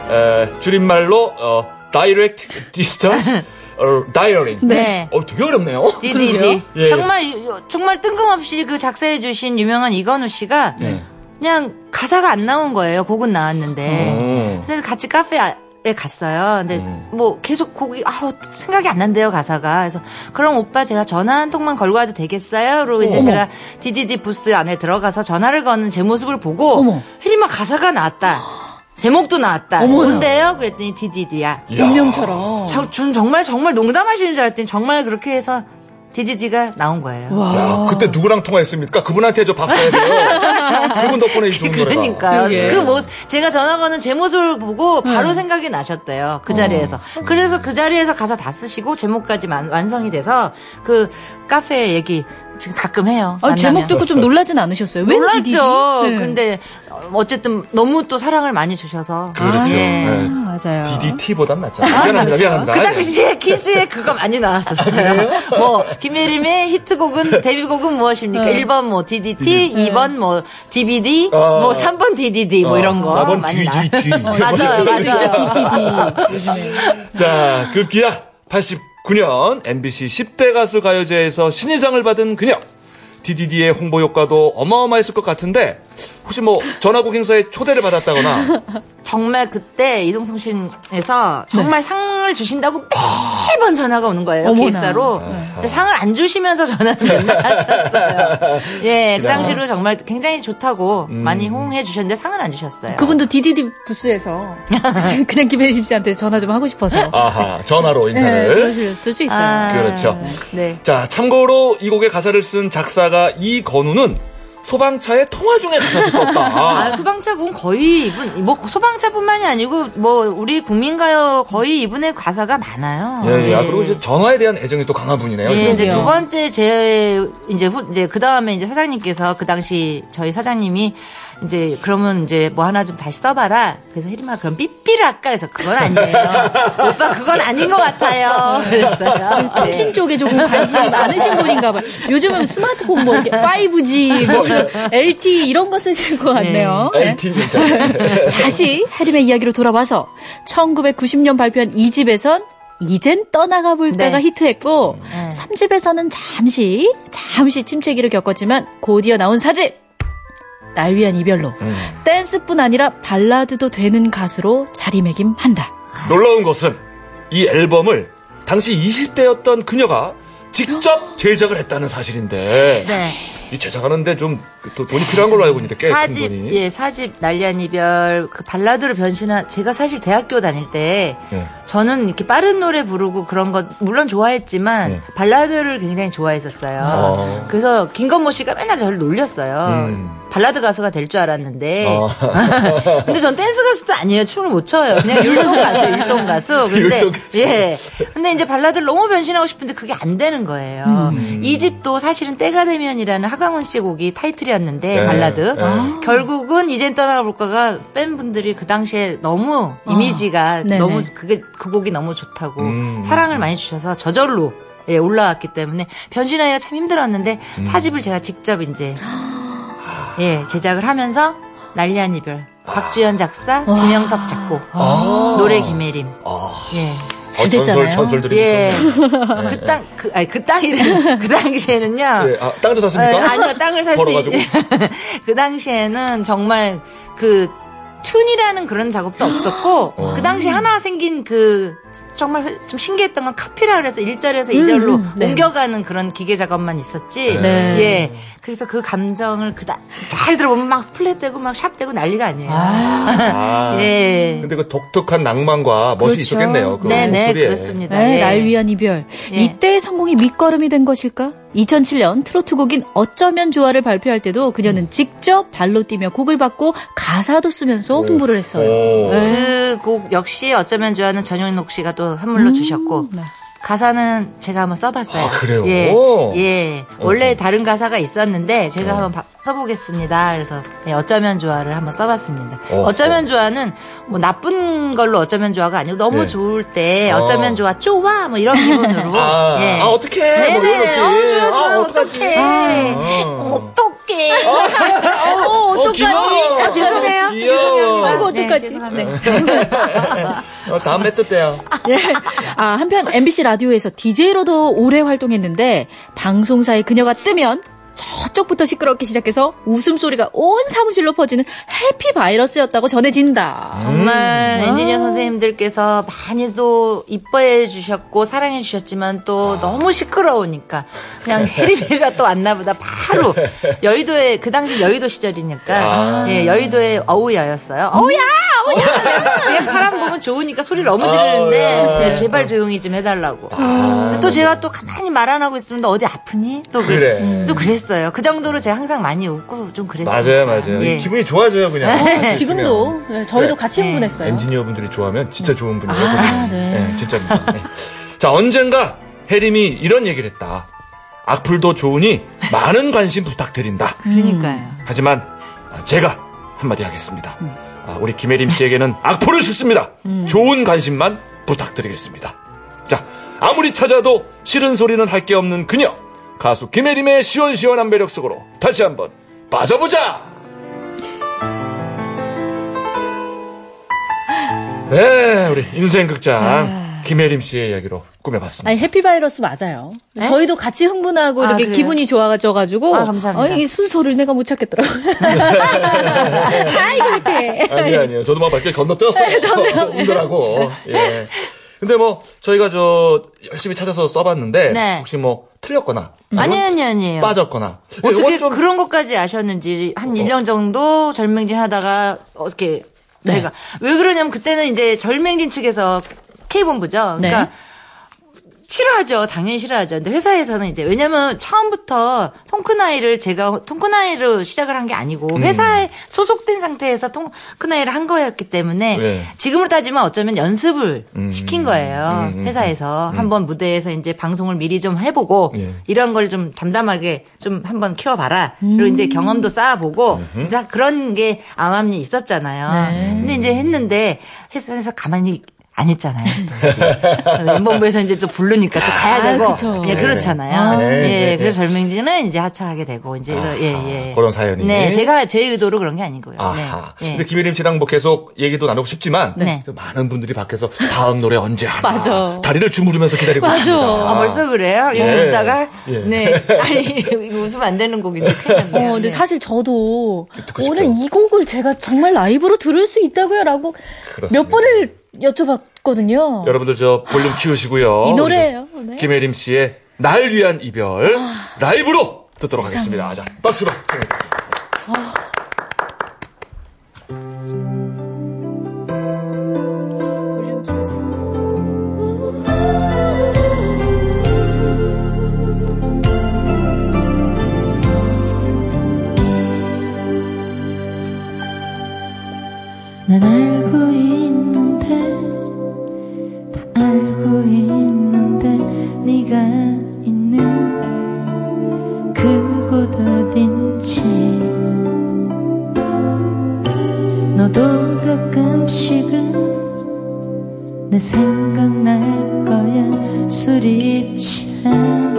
B: 에, 줄임말로 어, Direct Distance 어, Dialing.
D: 네.
B: 어, 되게 어렵네요.
D: DDD.
B: 예.
D: 정말 정말 뜬금없이 그 작사해주신 유명한 이건우 씨가
B: 네.
D: 그냥 가사가 안 나온 거예요. 곡은 나왔는데.
B: 어.
D: 그래서 같이 카페에 갔어요. 근데
B: 음.
D: 뭐 계속 곡이 아 생각이 안 난대요 가사가. 그래서 그럼 오빠 제가 전화 한 통만 걸고 와도 되겠어요? 그리고 이제
C: 어머.
D: 제가 DDD 부스 안에 들어가서 전화를 거는 제 모습을 보고
C: 어머.
D: 혜림아 가사가 나왔다. (gasps) 제목도 나왔다.
C: 어머나.
D: 뭔데요? 그랬더니 DDD야.
C: 운명처럼.
D: 저, 전 정말 정말 농담하시는 줄 알았더니 정말 그렇게 해서 DDD가 나온 거예요.
B: 야, 그때 누구랑 통화했습니까? 그분한테 저밥 써야 돼요. (laughs) 그분 덕분에 이 좋은 노래가.
D: 그러니까요.
C: 그러게.
D: 그 모습, 제가 전화 거는 제 모습을 보고 바로 생각이 나셨대요. 그 자리에서. 그래서 그 자리에서 가사 다 쓰시고 제목까지 만- 완성이 돼서 그 카페 얘기 지금 가끔 해요.
C: 아, 제목 듣고 좀 놀라진 않으셨어요? 왜
D: 놀랐죠.
C: 네.
D: 근데 어쨌든 너무 또 사랑을 많이 주셔서.
B: 그렇죠.
D: 아, 예.
B: 네.
C: 맞아요.
B: DDT보단 낫죠. 아, 미안합니다, 그 미안합니다.
D: 그 아, 네. 당시에 키즈에 그거 많이 나왔었어요. 아, (laughs) 뭐, 김예림의 히트곡은, 네. 데뷔곡은 무엇입니까? 네. 1번 뭐 DDT, 네. 2번 뭐 DVD,
B: 어.
D: 뭐 3번 DDD 뭐 이런 어, 거.
B: 4번
D: 많이
B: DDT.
D: 어, 맞아요, (laughs) 맞아요. DDD.
B: 자, 그 기야 80. 2009년 MBC 10대 가수 가요제에서 신인상을 받은 그녀. DDD의 홍보 효과도 어마어마했을 것 같은데 혹시 뭐 전화국 행사에 초대를 받았다거나 (laughs)
D: 정말 그때 이동통신에서 정말 상을 주신다고 매번 전화가 오는 거예요.
C: 어머나.
D: 기획사로. 근데 상을 안 주시면서 전화를 (laughs) 맨날 하셨어요. 예, 그 당시로 정말 굉장히 좋다고 많이 호응해 주셨는데 상은 안 주셨어요.
C: 그분도 DDD 부스에서 (laughs) 그냥 김혜림 씨한테 전화 좀 하고 싶어서.
B: 아하 전화로
C: 네,
B: 인사를
C: 그러실 수 있어요.
D: 아,
B: 그렇죠.
D: 네.
B: 자 참고로 이 곡의 가사를 쓴 작사가 이건우는 소방차의 통화 중에 가사를 (laughs)
D: 아,
B: 썼다.
D: 소방차군 거의 이분, 뭐, 소방차뿐만이 아니고, 뭐, 우리 국민가요 거의 이분의 가사가 많아요.
B: 예, 예. 아, 그리고 이제 전화에 대한 애정이 또 강한 분이네요.
D: 예, 이제. 두 번째 제 이제 후 이제 그 다음에 이제 사장님께서 그 당시 저희 사장님이 이제 그러면 이제 뭐 하나 좀 다시 써봐라. 그래서 혜림아 그럼 삐삐를 할까 해서 그건 아니에요. 오빠 그건 아닌 것 같아요. 그랬어요.
C: 통신
D: 네.
C: 쪽에 조금 관심 많으신 분인가 봐요. 요즘은 스마트폰 뭐 이렇게 5G, 뭐 이런 LTE 이런 거 쓰실 것 같네요. 네.
B: LT 괜찮아요.
C: 다시 해림의 이야기로 돌아와서 1990년 발표한 2집에선 이젠 떠나가 볼까가
D: 네.
C: 히트했고
D: 네.
C: 3집에서는 잠시 잠시 침체기를 겪었지만 곧이어 나온 4집 날 위한 이별로
B: 음.
C: 댄스뿐 아니라 발라드도 되는 가수로 자리매김한다.
B: 놀라운 것은 이 앨범을 당시 20대였던 그녀가 직접 제작을 했다는 사실인데
D: 네.
B: 이 제작하는데 좀또 돈이 필요한 걸로 알고 있는데 꽤큰
D: 사집
B: 돈이.
D: 예 사집 난리한 이별 그 발라드로 변신한 제가 사실 대학교 다닐 때
B: 예.
D: 저는 이렇게 빠른 노래 부르고 그런 것 물론 좋아했지만
B: 예.
D: 발라드를 굉장히 좋아했었어요.
B: 어.
D: 그래서 김건모 씨가 맨날 저를 놀렸어요.
B: 음.
D: 발라드 가수가 될 줄 알았는데.
B: 어. (laughs)
D: 근데 전 댄스 가수도 아니에요. 춤을 못 춰요. 그냥 율동 가수, (laughs) 율동 가수. 근데
B: 율동 가수.
D: 예. 근데 이제 발라드를 너무 변신하고 싶은데 그게 안 되는 거예요.
B: 음.
D: 이 집도 사실은 때가 되면이라는 하강훈 씨의 곡이 타이틀이 었는데
B: 네.
D: 발라드.
B: 네.
D: 결국은 이젠 떠나볼까가 팬분들이 그 당시에 너무 이미지가
C: 네네.
D: 너무 그게 그 곡이 너무 좋다고
B: 음.
D: 사랑을 많이 주셔서 저절로 예, 올라왔기 때문에 변신하기가 참 힘들었는데
B: 음.
D: 사집을 제가 직접 이제 예 제작을 하면서 난리한 이별 박주연 작사 김영석 작곡
B: 아.
D: 노래 김혜림
B: 아.
D: 예.
C: 잘
B: 어,
C: 됐잖아요.
B: 전설, 전설들이
D: 예. (laughs) 그 땅, 그, 아니, 그 땅이래. 그 당시에는요.
B: 예. 아, 땅도
D: 예,
B: 샀습니까?
D: 아니요, 땅을 살 수? 있... (laughs) 그 당시에는 정말 그, 튠이라는 그런 작업도 없었고,
B: 어.
D: 그 당시 하나 생긴 그, 정말 좀 신기했던 건 카피라 그래서 1절에서 2절로
C: 음, 네.
D: 옮겨가는 그런 기계 작업만 있었지.
C: 네.
D: 예. 그래서 그 감정을 그다, 잘 들어보면 막 플랫되고 막 샵되고 난리가 아니에요.
B: 아.
D: 예.
B: 근데 그 독특한 낭만과 멋이
C: 그렇죠.
B: 있었겠네요. 그
D: 네네,
B: 목소리에.
D: 그렇습니다.
C: 네,
D: 예.
C: 날 위한 이별.
D: 예.
C: 이때의 성공이 밑거름이 된 것일까? 2007년 트로트 곡인 어쩌면 좋아를 발표할 때도 그녀는
B: 음.
C: 직접 발로 뛰며 곡을 받고 가사도 쓰면서 홍보를 했어요.
B: 오.
C: 네.
D: 그곡 역시 어쩌면 좋아하는 전용록 씨가 또 선물로 주셨고
C: 네.
D: 가사는 제가 한번 써봤어요.
B: 아, 그래요?
D: 예,
B: 오.
D: 예. 원래 다른 가사가 있었는데 제가 한번 바- 써보겠습니다. 그래서 예, 어쩌면 좋아를 한번 써봤습니다.
B: 어,
D: 어. 좋아는 뭐 나쁜 걸로 어쩌면 좋아가 아니고 너무
B: 예.
D: 좋을 때
B: 어.
D: 어쩌면 좋아 좋아 뭐 이런 기분으로. (laughs)
B: 아,
D: 예.
B: 아, 어떡해. 뭐
D: 네네.
B: 이런
D: 어,
B: 느낌.
D: 좋아 좋아
B: 아,
D: 어떡해.
B: 아.
D: 어떡해.
C: 어, 어떡하지?
B: 귀여워.
D: 아, 죄송해요.
B: 귀여워.
D: 죄송해요.
C: 아이고,
D: 네? 죄송합니다.
B: 어, (laughs) 다음 몇주 때요.
C: 예. 아, 한편 MBC 라디오에서 DJ로도 오래 활동했는데 방송사에 그녀가 뜨면 저쪽부터 시끄럽게 시작해서 웃음소리가 온 사무실로 퍼지는 해피 바이러스였다고 전해진다.
D: 정말 엔지니어 선생님들께서 많이 또 이뻐해 주셨고 사랑해 주셨지만 또 너무 시끄러우니까 그냥 (laughs) 해리베가 또 왔나 보다 바로 여의도에 그 당시 여의도 시절이니까 예, 여의도의 어우야였어요. 어우야! 어우야! 그냥 사람 보면 좋으니까 소리를 너무 지르는데 예, 제발 조용히 좀 해달라고. 근데 또 제가 또 가만히 말 안 하고 있으면 너 어디 아프니? 또 그-
B: 그래.
D: 좀 그랬어 요. 그 정도로 제가 항상 많이 웃고 좀 그랬어요.
B: 맞아요, 맞아요.
D: 예.
B: 기분이 좋아져요, 그냥. 같이
C: 지금도. 네, 저희도
B: 네.
C: 같이
D: 네.
C: 흥분했어요.
B: 엔지니어분들이 좋아하면 진짜 좋은 분이에요.
C: 아. 네.
B: 네, 진짜입니다. 네. 자, 언젠가 혜림이 이런 얘기를 했다. 악플도 좋으니 많은 관심 부탁드린다.
D: 그러니까요.
B: 하지만 아, 제가 한마디 하겠습니다. 아, 우리 김혜림 씨에게는 악플을 싣습니다. 좋은 관심만 부탁드리겠습니다. 자, 아무리 찾아도 싫은 소리는 할 게 없는 그녀. 가수 김혜림의 시원시원한 매력 속으로 다시 한번 빠져보자! 네, 우리 인생극장 김혜림 씨의 이야기로 꾸며봤습니다.
C: 아니 해피 바이러스 맞아요. 저희도 같이 흥분하고
D: 아,
C: 이렇게
D: 그래요?
C: 기분이 좋아져가지고
D: 아, 감사합니다.
C: 이 순서를 내가 못 찾겠더라고요. (laughs) (laughs) 아이고 이렇게.
B: 아니요, 아니요. 저도 막 발길 건너뛰었어요.
C: 네, 저도요. (laughs)
B: 힘들하고. 예. 근데 뭐, 저희가 저, 열심히 찾아서 써봤는데,
D: 네.
B: 혹시 뭐, 틀렸거나,
D: 아니, 아니, 아니에요.
B: 빠졌거나.
D: 어떻게
B: 좀-
D: 그런 것까지 아셨는지 한 1년 정도 절맹진 하다가 어떻게
C: 네.
D: 제가 왜 그러냐면 그때는 이제 절맹진 측에서 K본부죠. 그러니까
C: 네.
D: 싫어하죠. 당연히 싫어하죠. 근데 회사에서는 이제 왜냐면 처음부터 통크나이를 제가 통크나이로 시작을 한 게 아니고
B: 음.
D: 회사에 소속된 상태에서 통크나이를 한 거였기 때문에
B: 네.
D: 지금으로 따지면 어쩌면 연습을
B: 음.
D: 시킨 거예요.
B: 음, 음,
D: 회사에서 한번 무대에서 이제 방송을 미리 좀 해보고
B: 예.
D: 이런 걸 좀 담담하게 좀 한번 키워봐라. 그리고 이제 경험도 쌓아보고 다 그런 게 암암이 있었잖아요.
C: 네.
D: 근데 이제 했는데 회사에서 가만히 안 했잖아요. 또 이제. 엠본부에서 이제 또 부르니까 또 가야
C: 아,
D: 되고
C: 그쵸.
D: 예, 그렇잖아요.
B: 네, 네,
D: 예,
B: 네.
D: 그래서 절맹진은 이제 하차하게 되고 이제 이런- 예, 예.
B: 그런 사연이.
D: 네, 제가 제 의도로 그런 게 아니고요.
B: 아하.
D: 네.
B: 근데 김혜림 씨랑 뭐 계속 얘기도 나누고 싶지만,
D: 네.
B: 또 많은 분들이 밖에서 다음 노래 언제 하나.
C: 맞아.
B: 다리를 주무르면서 기다리고
C: 맞아.
B: 있습니다.
D: 아, 벌써 그래요? 이러고
B: 예.
D: 있다가
B: 예.
D: 네. (laughs) 아니, 이거 웃으면 안 되는 곡인데 큰일 났네요.
C: 어, 근데
D: 네.
C: 사실 저도 오늘
B: 싶죠.
C: 이 곡을 제가 정말 라이브로 들을 수 있다고요라고. 몇 번을 여쭤봤거든요.
B: 여러분들 저 볼륨 키우시고요.
C: 이 노래예요. 네.
B: 김혜림 씨의 날 위한 이별 라이브로 듣도록 하겠습니다. 자, 박수로.
E: 생각날 거야. 술이 취한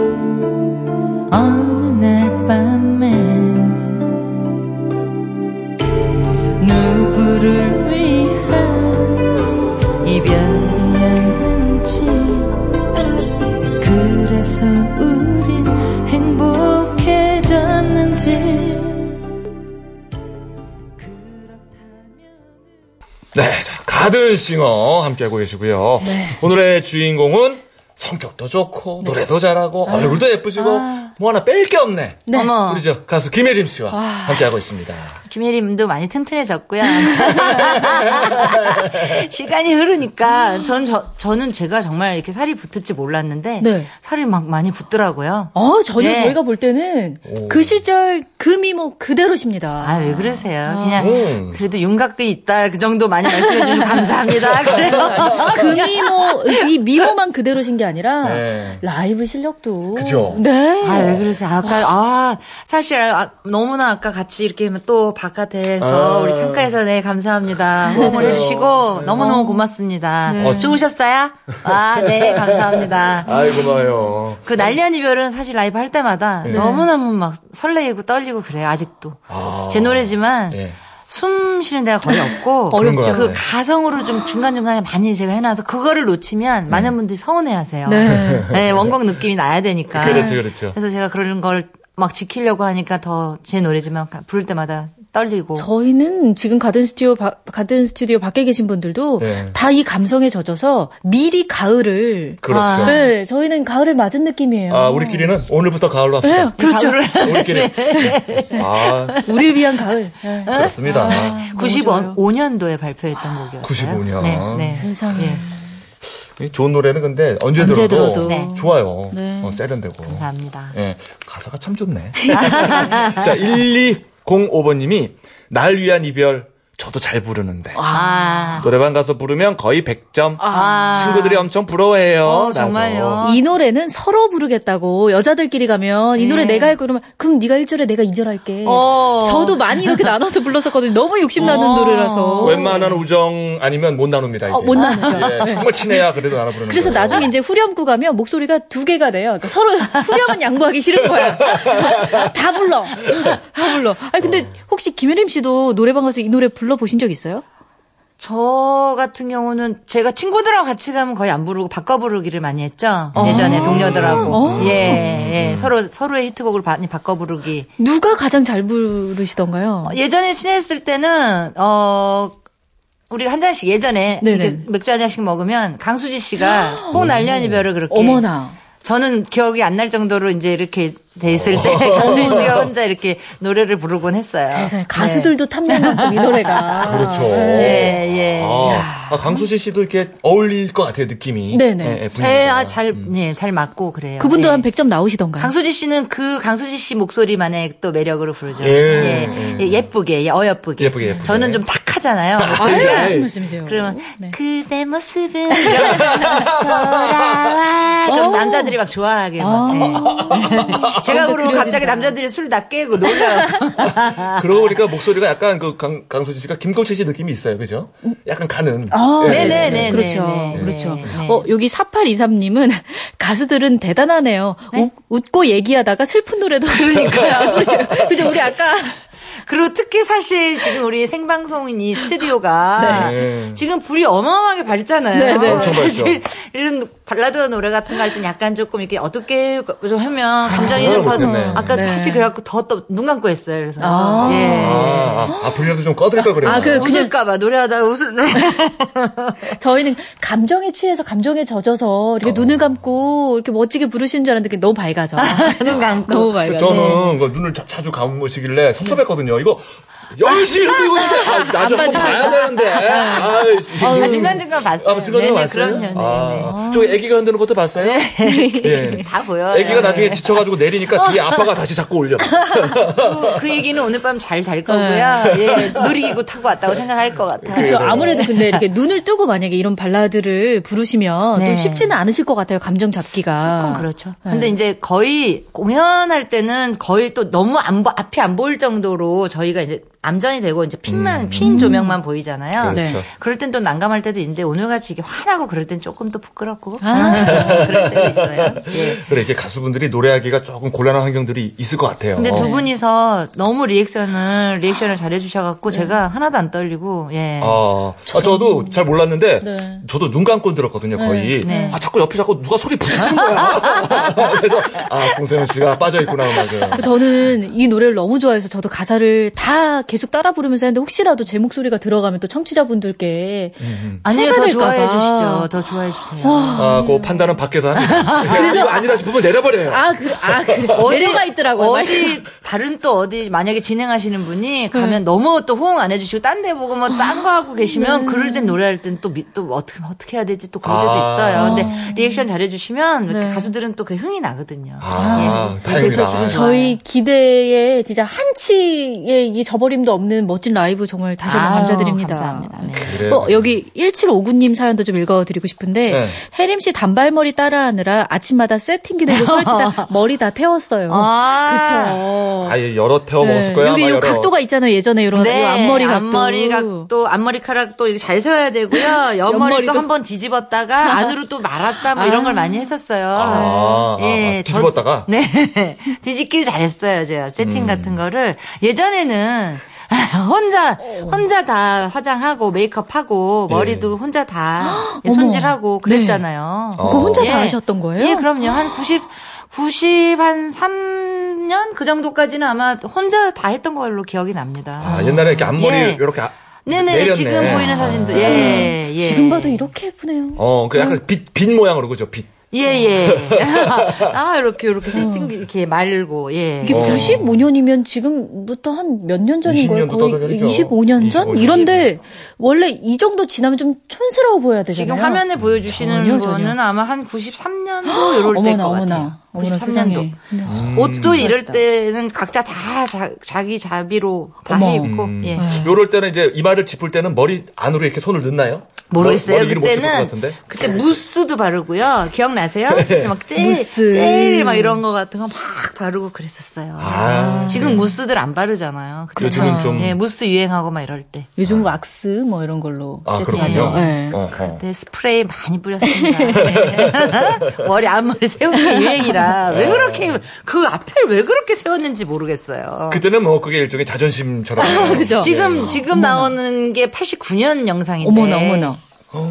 B: 자, 가든싱어 함께하고 계시고요.
C: 네.
B: 오늘의 주인공은 성격도 좋고 노래도 잘하고 얼굴도 예쁘시고
C: 아.
B: 뭐 하나 뺄 게 없네.
D: 어머.
B: 우리 저 가수 김혜림 씨와 함께하고 있습니다.
D: 김혜림도 많이 튼튼해졌고요. (laughs) 시간이 흐르니까 전 저, 저는 제가 정말 이렇게 살이 붙을지 몰랐는데
C: 네.
D: 살이 막 많이 붙더라고요.
C: 어, 전혀
D: 예.
C: 저희가 볼 때는
B: 오.
C: 그 시절 그 미모 그대로십니다.
D: 아 왜 그러세요? 그냥
B: 음.
D: 그래도 윤곽이 있다 그 정도 많이 말씀해 주시면 감사합니다. (laughs) 그래요.
C: 그 미모, 이 미모만 그대로신 게 아니라
B: 네.
C: 라이브 실력도.
B: 그죠?
C: 네.
D: 아, 왜 그러세요? 아까, 아, 사실, 아, 너무나 아까 같이 이렇게 또 바깥에서
B: 아.
D: 우리 창가에서 네, 감사합니다. 호응을 해주시고 너무너무 고맙습니다.
C: 네.
D: 좋으셨어요? 아, 네, 감사합니다.
B: 아이 고마워요.
D: 그 난리한 이별은 사실 라이브 할 때마다
B: 네.
D: 너무너무 막 설레이고 떨리고 그래요, 아직도.
B: 아.
D: 제 노래지만
B: 예.
D: 숨 쉬는 데가 거의 없고 (laughs)
B: 것
D: 그. 가성으로 좀 중간 중간에 많이 제가 해놔서 그거를 놓치면 많은 분들이 서운해 하세요.
C: 네. (laughs)
D: 네, 원곡 느낌이 나야 되니까.
B: 그렇죠, 그렇죠.
D: 그래서 제가 그런 걸 막 지키려고 하니까 더 제 노래지만 가- 부를 때마다 떨리고.
C: 저희는 지금 가든 스튜디오 바- 가든 스튜디오 밖에 계신 분들도
B: 네.
C: 다이 감성에 젖어서 미리 가을을
B: 그렇죠.
C: 네, 저희는 가을을 맞은 느낌이에요.
B: 아, 우리끼리는 오늘부터 가을로 합시다.
C: 네, 그렇죠. (laughs)
B: 우리끼리. 아,
C: 우리를 위한 가을. 네.
B: 그렇습니다.
D: 95년도에 발표했던 곡이었어요.
B: 95 년.
D: 네, 네.
C: 세상에.
D: 예,
B: 이 좋은 노래는 근데 언제,
C: 언제
B: 들어도,
C: 들어도.
D: 네.
B: 좋아요.
C: 네.
B: 어, 세련되고.
D: 감사합니다.
B: 예, 가사가 참 좋네. (laughs) 자, 1205번님이 날 위한 이별 저도 잘 부르는데.
D: 아,
B: 노래방 가서 부르면 거의 100점.
D: 아.
B: 친구들이 엄청 부러워해요.
D: 어. 정말요?
C: 이 노래는 서로 부르겠다고 여자들끼리 가면 이 노래
D: 네.
C: 내가 할거 그러면 그럼 네가 1절에 내가 2절 할게.
D: 어.
C: 저도 많이 이렇게 나눠서 불렀었거든요. 너무 욕심나는
D: 어.
C: 노래라서.
B: 웬만한 우정 아니면 못 나눕니다. 이게.
C: 어, 못 나누죠.
B: 예, 정말 친해야 그래도 나눠 부르는
C: 그래서
B: 거예요.
C: 나중에 이제 후렴구 가면 목소리가 두 개가 돼요. 그러니까 서로 후렴은 양보하기 싫은 거야. 다 불러. 다 불러. 아니 근데 혹시 김혜림 씨도 노래방 가서 이 노래 불러 보신 적 있어요?
D: 저 같은 경우는 제가 친구들하고 같이 가면 거의 안 부르고 바꿔 부르기를 많이 했죠. 예전에 동료들하고. 예, 예. 서로, 서로의 히트곡을 많이 바꿔 부르기.
C: 누가 가장 잘 부르시던가요?
D: 예전에 친했을 때는, 어, 우리가 한 잔씩 예전에. 이렇게 맥주 한 잔씩 먹으면 강수지 씨가 꼭 날려한 이별을 그렇게.
C: 어머나.
D: 저는 기억이 안 날 정도로 이제 이렇게 돼 있을 때 (laughs) 강수지 씨가 혼자 이렇게 노래를 부르곤 했어요.
C: 세상에 가수들도 탐내는 이 노래가.
B: 그렇죠.
D: 네. 예, 예.
B: 아, 아, 강수지 씨도 이렇게 어울릴 것 같아요, 느낌이.
C: 네네.
B: 예, 예,
D: 예. 아, 잘, 예, 잘 맞고 그래요.
C: 그분도
D: 예.
C: 한 100점 나오시던가요?
D: 강수지 씨는 그 강수지 씨 목소리만의 또 매력으로 부르죠.
B: 예,
D: 예, 예, 예쁘게, 예, 어여쁘게.
B: 예쁘게, 예쁘게.
D: 저는 좀 탁하잖아요.
C: 아유,
D: 목소리가.
C: 무슨 말씀이세요?
D: 그러면
C: 네.
D: 그대 모습은 (laughs) 돌아와. 그럼
C: 어.
D: 남자들이 막 좋아하게 막.
C: 아. (laughs)
D: 예. 제가
C: 어,
D: 부르면 갑자기. 남자들이 술다 깨고 놀려요. (laughs)
B: 그러고 보니까 목소리가 약간 그 강, 강수지 씨가 김동철 씨 느낌이 있어요, 그죠? 약간 가는.
C: 아,
B: 예, 예,
D: 네네네.
B: 예.
C: 그렇죠.
D: 네, 네,
C: 그렇죠.
D: 네, 네.
C: 어, 여기 4823님은 (laughs) 가수들은 대단하네요. 웃, 웃고 얘기하다가 슬픈 노래도 그러니까. (laughs) 그죠? 우리 아까
D: 그리고 특히 사실 지금 우리 생방송인 이 스튜디오가
B: 네.
D: 지금 불이 어마어마하게 밝잖아요.
C: 네, 네.
D: 사실 이런 발라드 노래 같은 거 할 땐 약간 조금 이렇게 어둡게 좀 하면 감정이
B: 그걸
D: 좀더
B: 못했네.
D: 아까
C: 네.
D: 사실 그래갖고 더또눈 감고 했어요. 그래서
C: 아.
D: 예.
B: 아, 아, 아, 분량도 좀 꺼드릴 걸 그랬어요.
C: 아, 그-
D: 웃을까봐 노래하다가 웃을 (laughs)
C: 저희는 감정에 취해서 감정에 젖어서 이렇게 눈을 감고 이렇게 멋지게 부르시는 줄 알았는데 너무 밝아져.
D: 눈 감고 (laughs)
C: 너무 밝아져.
B: 저는 그 눈을 자, 주 감으시길래 섭섭했거든요. 이거 열심히 흔들고 있는데 아, 나좀 한번 봐야 되는데. 아이씨.
D: 아, 중간중간 봤어요.
B: 아,
D: 네네,
B: 봤어요?
D: 그럼요. 네,
B: 아, 저 애기가 흔드는 것도 봤어요?
D: 네. (laughs)
B: 예.
D: 다 보여요.
B: 애기가 나중에
D: 네.
B: 지쳐가지고 내리니까 뒤에 아빠가 다시 자꾸 올려.
D: 그, 그 얘기는 오늘 밤 잘 잘 거고요. 예, 놀이기구 타고 왔다고 생각할 것 같아요.
C: 그렇죠. 아무래도 근데 이렇게 눈을 뜨고 만약에 이런 발라드를 부르시면
D: 네.
C: 또 쉽지는 않으실 것 같아요. 감정 잡기가.
D: 조금 그렇죠. 근데 이제 거의 공연할 때는 거의 또 너무 안, 보- 앞이 안 보일 정도로 저희가 이제 암전이 되고 이제 핀만, 핀 조명만 보이잖아요.
B: 그렇죠.
C: 네.
D: 그럴 땐 또 난감할 때도 있는데 오늘같이 이게 화나고 그럴 땐 조금 또 부끄럽고
C: 아.
D: 그럴 때도 있어요. (laughs) 예.
B: 그래, 이렇게 가수분들이 노래하기가 조금 곤란한 환경들이 있을 것 같아요.
D: 근데 두 분이서 너무 reaction을 reaction을 잘해 주셔갖고 제가 하나도 안 떨리고 예.
B: 아, 아, 저도 잘 몰랐는데,
C: 네.
B: 저도 눈 감고 들었거든요, 거의.
D: 네.
B: 아, 자꾸 옆에 자꾸 누가 노래 부르시는 거야. (laughs) 그래서, 아, 공서영 씨가 빠져 있구나, 맞아요.
C: 저는 이 노래를 너무 좋아해서 저도 가사를 다 계속 따라 부르면서 했는데 혹시라도 제 목소리가 들어가면 또 청취자분들께
D: 아니요
C: 해가
D: 더 좋아해
C: 봐.
D: 주시죠. 더 좋아해 주세요.
B: 아, 그 판단은 밖에서 합니다. (laughs) 그래서 아니다 싶으면 내려버려요.
C: 아, 그래, 아, 그래. (laughs) 내려가 있더라고요.
D: 어디 다른 또 어디 만약에 진행하시는 분이 가면 너무 또 호응 안 해주시고 딴 데 보고 뭐 딴 거 하고 계시면 그럴 땐 노래할 땐또또 어떻게 어떻게 해야 되지 또 그럴 때도
B: 아.
D: 있어요. 근데 리액션 잘해주시면 이렇게
C: 네.
D: 가수들은 또 그 흥이 나거든요.
B: 아,
D: 예.
B: 다행이다.
D: 그래서.
C: 저희 기대에 진짜 한치의 이 저버림 도 없는 멋진 라이브 정말 다시 한번
D: 아유,
C: 감사드립니다.
D: 감사합니다. 네.
C: 어, 여기 1759님 사연도 좀 읽어드리고 싶은데
B: 네.
C: 혜림 씨 단발머리 따라하느라 아침마다 세팅기 들고 설치다 (laughs) 머리 다 태웠어요.
D: 아.
C: 그렇죠.
B: 아예 여러 태워 먹었을 거야.
C: 여기
B: 여러.
C: 각도가 있잖아요. 예전에 이런
D: 네,
C: 요 앞머리 각도.
D: 앞머리 각도, 앞머리카락도 이렇게 잘 세워야 되고요. (laughs) 옆머리도
C: 옆머리도.
D: 한번 뒤집었다가 (laughs) 안으로 또 말았다 뭐 이런 걸 많이 했었어요.
B: 아, 아,
D: 예,
B: 아,
D: 저-
B: 뒤집었다가?
D: 네. 뒤집기를 잘했어요, 제가. 세팅
B: 음.
D: 같은 거를. 예전에는 (laughs) 혼자, 혼자 다 화장하고 메이크업하고 머리도 혼자 다. (gasps) 손질하고 그랬잖아요.
B: 어.
C: 그거 혼자
D: 예.
C: 다 하셨던 거예요?
D: 예, 그럼요. 한 (gasps) 90, 90, 한 3, 13년 그 정도까지는 아마 혼자 다 했던 걸로 기억이 납니다.
B: 아, 옛날에 이렇게 앞머리
D: 예.
B: 이렇게 아-
D: 네네
B: 내렸네.
D: 지금 보이는 사진도 예, 예.
C: 지금 봐도 이렇게 예쁘네요.
B: 어, 그 약간 빛, 빛 모양으로 그죠? 빛.
D: 예, 예. (laughs) 아, 이렇게, 이렇게 세팅, 이렇게 말고, 예.
C: 이게
B: 어.
C: 95년이면 지금부터 한 몇 년 전인
B: 20
C: 거예요? 거의
B: 더 전이죠.
C: 25년 전?
B: 25 년.
C: 이런데 원래 이 정도 지나면 좀 촌스러워 보여야 되잖아요.
D: 지금 화면에 보여주시는
C: 전혀,
D: 거는
C: 전혀.
D: 아마 한 93년도 이럴
C: 어머나
D: 것
C: 어머나
D: 같아요.
C: 어머나
D: 93년도.
C: 세상에. 네.
B: 음.
D: 옷도 이럴. 때는 각자 다 자, 기 자비로 다
C: 어머.
D: 해 입고,
B: 음.
D: 예.
B: 요럴 때는 이제 이마를 짚을 때는 머리 안으로 이렇게 손을 넣나요?
D: 모르겠어요. 그때는. 그때 무스도 바르고요. 기억나세요? 막 젤,
C: 무스.
D: 젤 막 이런 거 같은 거 막 바르고 그랬었어요.
B: 아.
D: 지금 무스들 안 바르잖아요.
B: 요즘은 좀-
D: 예, 무스 유행하고 막 이럴 때.
C: 요즘 왁스 뭐 이런 걸로
B: 아. 그렇군요.
C: 네.
B: 어, 어.
D: 그때 스프레이 많이 뿌렸습니다. 네. (laughs) 머리 앞머리 세우는 게 유행이라 왜 그렇게 그 앞을 왜 그렇게 세웠는지 모르겠어요.
B: 그때는 뭐 그게 일종의 자존심처럼. (laughs)
C: 그죠?
D: 지금 지금 나오는 게 89년 영상인데.
C: 어머나 어머나.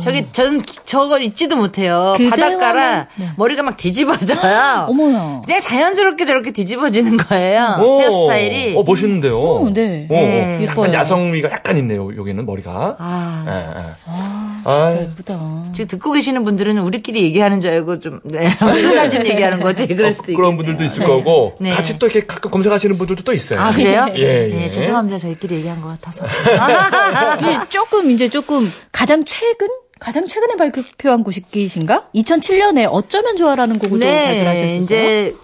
D: 저기 저는 기- 저거 잊지도 못해요. 바닷가라
C: 네.
D: 머리가 막 뒤집어져요. (gasps)
C: 어머나.
D: 그냥 자연스럽게 저렇게 뒤집어지는 거예요.
B: 오,
D: 헤어스타일이.
B: 어, 멋있는데요.
C: 어, 네.
B: 오,
D: 네.
B: 약간. 야성미가 약간 있네요. 여기는 머리가.
D: 아,
B: 예, 예.
C: 아,
B: 아,
C: 진짜 예쁘다.
D: 지금 듣고 계시는 분들은 우리끼리 얘기하는 줄 알고 좀 네. (laughs) 무슨 사진 얘기하는 거지? 그럴 수도
B: 어,
D: 있겠네요.
B: 그런 분들도 있을 거고
D: 네.
B: 같이 또 이렇게 가끔 검색하시는 분들도 또 있어요.
D: 아 그래요?
B: 예, 예.
D: 네, 죄송합니다. 저희끼리 얘기한 것 같아서.
C: 이게 (laughs) 조금 이제 조금 가장 최근 가장 최근에 발표한 곡이신가? 2007년에 어쩌면 좋아라는 곡을 하셨어요.
D: 네, 이제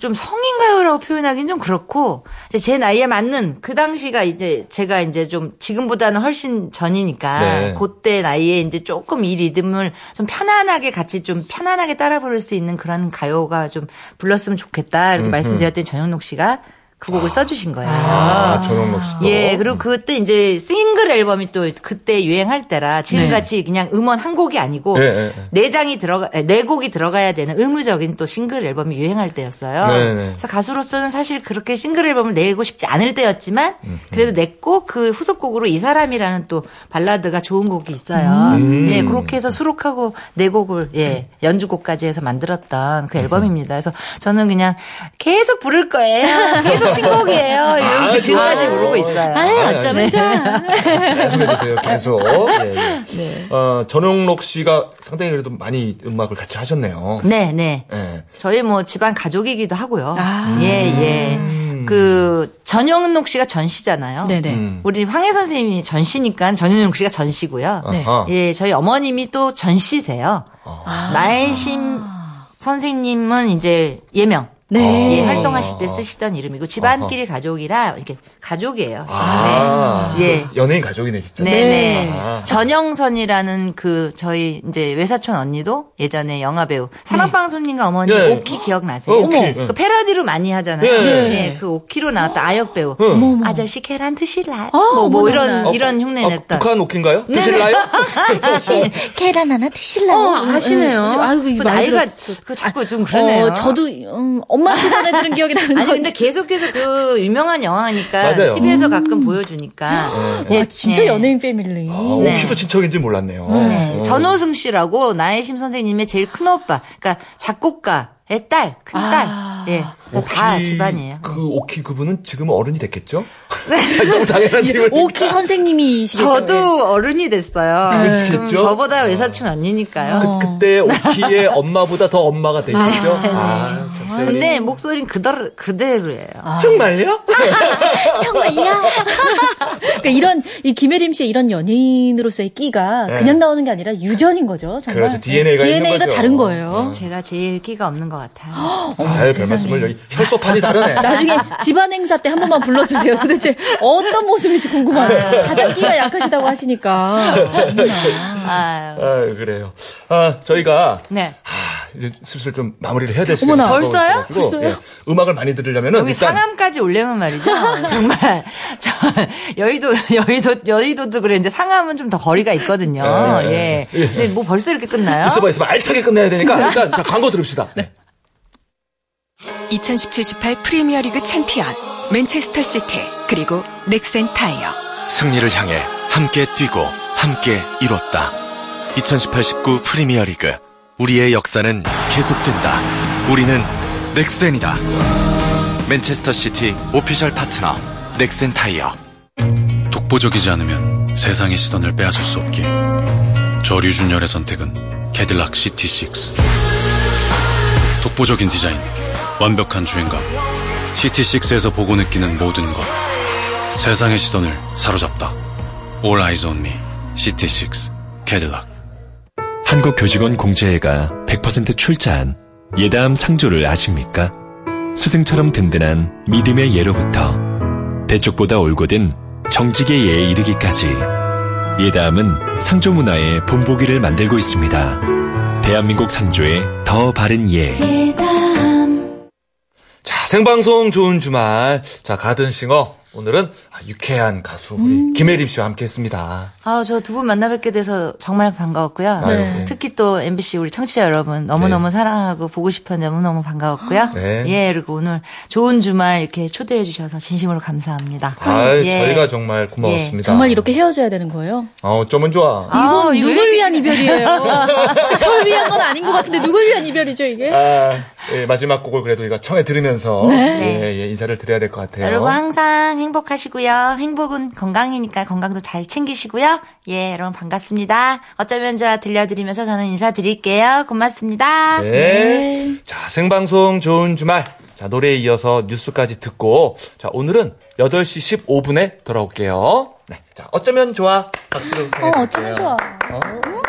D: 좀 성인가요라고 표현하기는 좀 그렇고 제 나이에 맞는 그 당시가 이제 제가 이제 좀 지금보다는 훨씬 전이니까
B: 네.
D: 그때 나이에 이제 조금 이 리듬을 좀 편안하게 같이 좀 편안하게 따라 부를 수 있는 그런 가요가 좀 불렀으면 좋겠다 이렇게 말씀드렸더니 전영록 씨가 그 곡을 써주신 거예요.
B: 아, 전원록 씨도.
D: 예, 그리고 그때 이제 싱글 앨범이 또 그때 유행할 때라 지금같이 그냥 음원 한 곡이 아니고
B: 네, 네, 네.
D: 네 장이 들어가 네 곡이 들어가야 되는 의무적인 또 싱글 앨범이 유행할 때였어요.
B: 네, 네.
D: 그래서 가수로서는 사실 그렇게 싱글 앨범을 내고 싶지 않을 때였지만 그래도 냈고 그 후속곡으로 이 사람이라는 또 발라드가 좋은 곡이 있어요.
B: 음.
D: 예, 그렇게 해서 수록하고 네 곡을 예 연주곡까지 해서 만들었던 그 앨범입니다. 그래서 저는 그냥 계속 부를 거예요. 계속 신곡이에요. 이렇게 지금까지 부르고 있어요.
C: 아유, 어쩌면 좋아.
B: 계속 해주세요. (laughs) 계속. 예, 예. 어, 전용록 씨가 상당히 그래도 많이 음악을 같이 하셨네요.
D: 네, 네.
B: 예.
D: 저희 뭐 집안 가족이기도 하고요.
C: 아.
D: 예, 예. 그 전영록 씨가 전씨잖아요.
C: 네네.
B: 음.
D: 우리 황혜 선생님이 전씨니까 전영록 씨가 전씨고요.
C: 네.
D: 예, 저희 어머님이 또 전씨세요.
B: 아.
D: 나혜심 선생님은 이제 예명.
C: 네.
D: 예, 활동하실 때 쓰시던 이름이고 집안끼리 가족이라 이렇게 가족이에요.
B: 아,
D: 네. 예.
B: 연예인 가족이네, 진짜.
D: 네네.
B: 아.
D: 전영선이라는 그 저희 이제 외사촌 언니도 예전에 영화 배우 사막방송님과 어머니
B: 네.
D: 오키 기억나세요?
B: 어, 오키. 네.
D: 그 패러디로 많이 하잖아요.
B: 네.
D: 예, 그 오키로 나왔다 아역 배우.
B: 응.
D: 아저씨 계란 드실라?
C: 어,
D: 뭐, 뭐
C: 어머나,
D: 이런
C: 어머나.
D: 이런 흉내
B: 어,
D: 냈던.
B: 북한 오키인가요? 드실라요? (laughs)
C: 아저씨, 계란 하나 드실래요?
D: 어, 아시네요.
C: 아이고,
D: 그 나이가. 그 자꾸 좀 그러네요.
C: 어, 저도 음, 엄마한테 전해 들은 기억이 나는
D: 아니
C: 거
D: 근데 계속해서 그 유명한 영화니까
B: 맞아요.
D: TV에서 가끔 보여주니까.
C: 아, 진짜
D: 예.
C: 연예인 패밀리.
B: 아,
D: 네.
B: 오키도 친척인지 몰랐네요.
D: 네,
B: 어.
D: 전호승 씨라고 나혜심 선생님의 제일 큰 오빠, 그러니까 작곡가의 딸, 큰 딸,
C: 아.
D: 예, 다
B: 오키,
D: 집안이에요.
B: 그 오키 그분은 지금 어른이 됐겠죠? 아니, (laughs) (laughs) 너무 당연한 질문.
C: 오키 선생님이시겠죠.
D: 저도 어른이 됐어요.
B: 그렇겠죠?
D: 음, 저보다 외사촌 언니니까요.
B: 그, 그때 오키의 (laughs) 엄마보다 더 엄마가 되겠죠? 아, 참 세월이.
D: 근데 목소리는 그대로 그대로예요.
B: 정말요?
C: 정말요? 그러니까 이런 이 김혜림 씨의 이런 연예인으로서의 끼가
B: 네.
C: 그냥 나오는 게 아니라 유전인 거죠. 정말.
B: 그렇죠. DNA가 있는
C: DNA가
B: 거죠.
C: 다른 거예요.
D: 제가 제일 끼가 없는 것 같아요. (gasps)
B: 아유, 별 말씀을 여기 혈소판이 다르네.
C: 나중에 집안 행사 때 한 번만 불러주세요. 도대체 어떤 모습일지 궁금하네요. 가장 끼가 약하시다고 하시니까.
D: 아
B: 그래요. 아, 저희가
D: 네.
B: 아, 이제 슬슬 좀 마무리를 해야 될 시간이
C: 어머나.
B: 다가오고
D: 벌써요?
C: 벌써요?
B: 예, 음악을 많이 들으려면은
D: 여기
B: 일단
D: 상암까지 올려면 말이죠. (laughs) 정말 저 여의도 여의도 여의도도 그랬는데 상암은 좀 더 거리가 있거든요.
B: 네.
D: 예. 근데 뭐 벌써 이렇게 끝나요?
B: 있어봐 있어봐 알차게 끝내야 되니까 (laughs) 일단 자 광고 들읍시다. 네.
F: 2017-18 프리미어리그 챔피언 맨체스터 시티 그리고 넥센 타이어
G: 승리를 향해 함께 뛰고 함께 이뤘다. 2018-19 프리미어리그 우리의 역사는 계속된다. 우리는 넥센이다. 맨체스터 시티 official 파트너 넥센 타이어.
H: 독보적이지 않으면 세상의 시선을 빼앗을 수 없기에 저 류준열의 선택은 캐딜락 CT6 독보적인 디자인 완벽한 주행감 CT6에서 보고 느끼는 모든 것 세상의 시선을 사로잡다 All Eyes on Me CT6 캐딜락
I: 한국교직원 공채회가 100% 출자한 예다함 상조를 아십니까? 스승처럼 든든한 믿음의 예로부터 대쪽보다 올곧은 정직의 예에 이르기까지 예다함은 상조 문화의 본보기를 만들고 있습니다. 대한민국 상조의 더 바른 예.
B: 자, 생방송 좋은 주말. 자, 가든싱어. 오늘은 아, 유쾌한 가수 우리
C: 음.
B: 김혜림 씨와 함께 했습니다.
D: 아, 저 두 분 만나 뵙게 돼서 정말 반가웠고요.
B: 네.
D: 특히 또 MBC 우리 청취자 여러분 너무너무 사랑하고 보고 싶었는데 너무너무 반가웠고요.
B: 네.
D: 예, 그리고 오늘 좋은 주말 이렇게 초대해 주셔서 진심으로 감사합니다.
B: 아,
D: 예.
B: 저희가 정말 고마웠습니다.
C: 정말 이렇게 헤어져야 되는 거예요?
B: 어, 어쩌면 좋아.
D: 아,
C: 이건
D: 이거
C: 누굴
D: 왜
C: 위한 이별이에요? (laughs) 절 위한 건 아닌 것 같은데 누굴 위한 이별이죠 이게?
B: 아, 예, 마지막 곡을 그래도 우리가 청해 들으면서
C: 네.
B: 예, 예, 인사를 드려야 될 것 같아요.
D: 여러분 항상 행복하시고요. 행복은 건강이니까 건강도 잘 챙기시고요. 예, 여러분 반갑습니다. 어쩌면 좋아 들려드리면서 저는 인사드릴게요. 고맙습니다.
B: 네. 자, 생방송 좋은 주말. 자, 노래에 이어서 뉴스까지 듣고, 자, 오늘은 8시 15분에 돌아올게요. 네. 자, 어쩌면 좋아. 박수로
C: 어, 어쩌면 좋아.
E: 어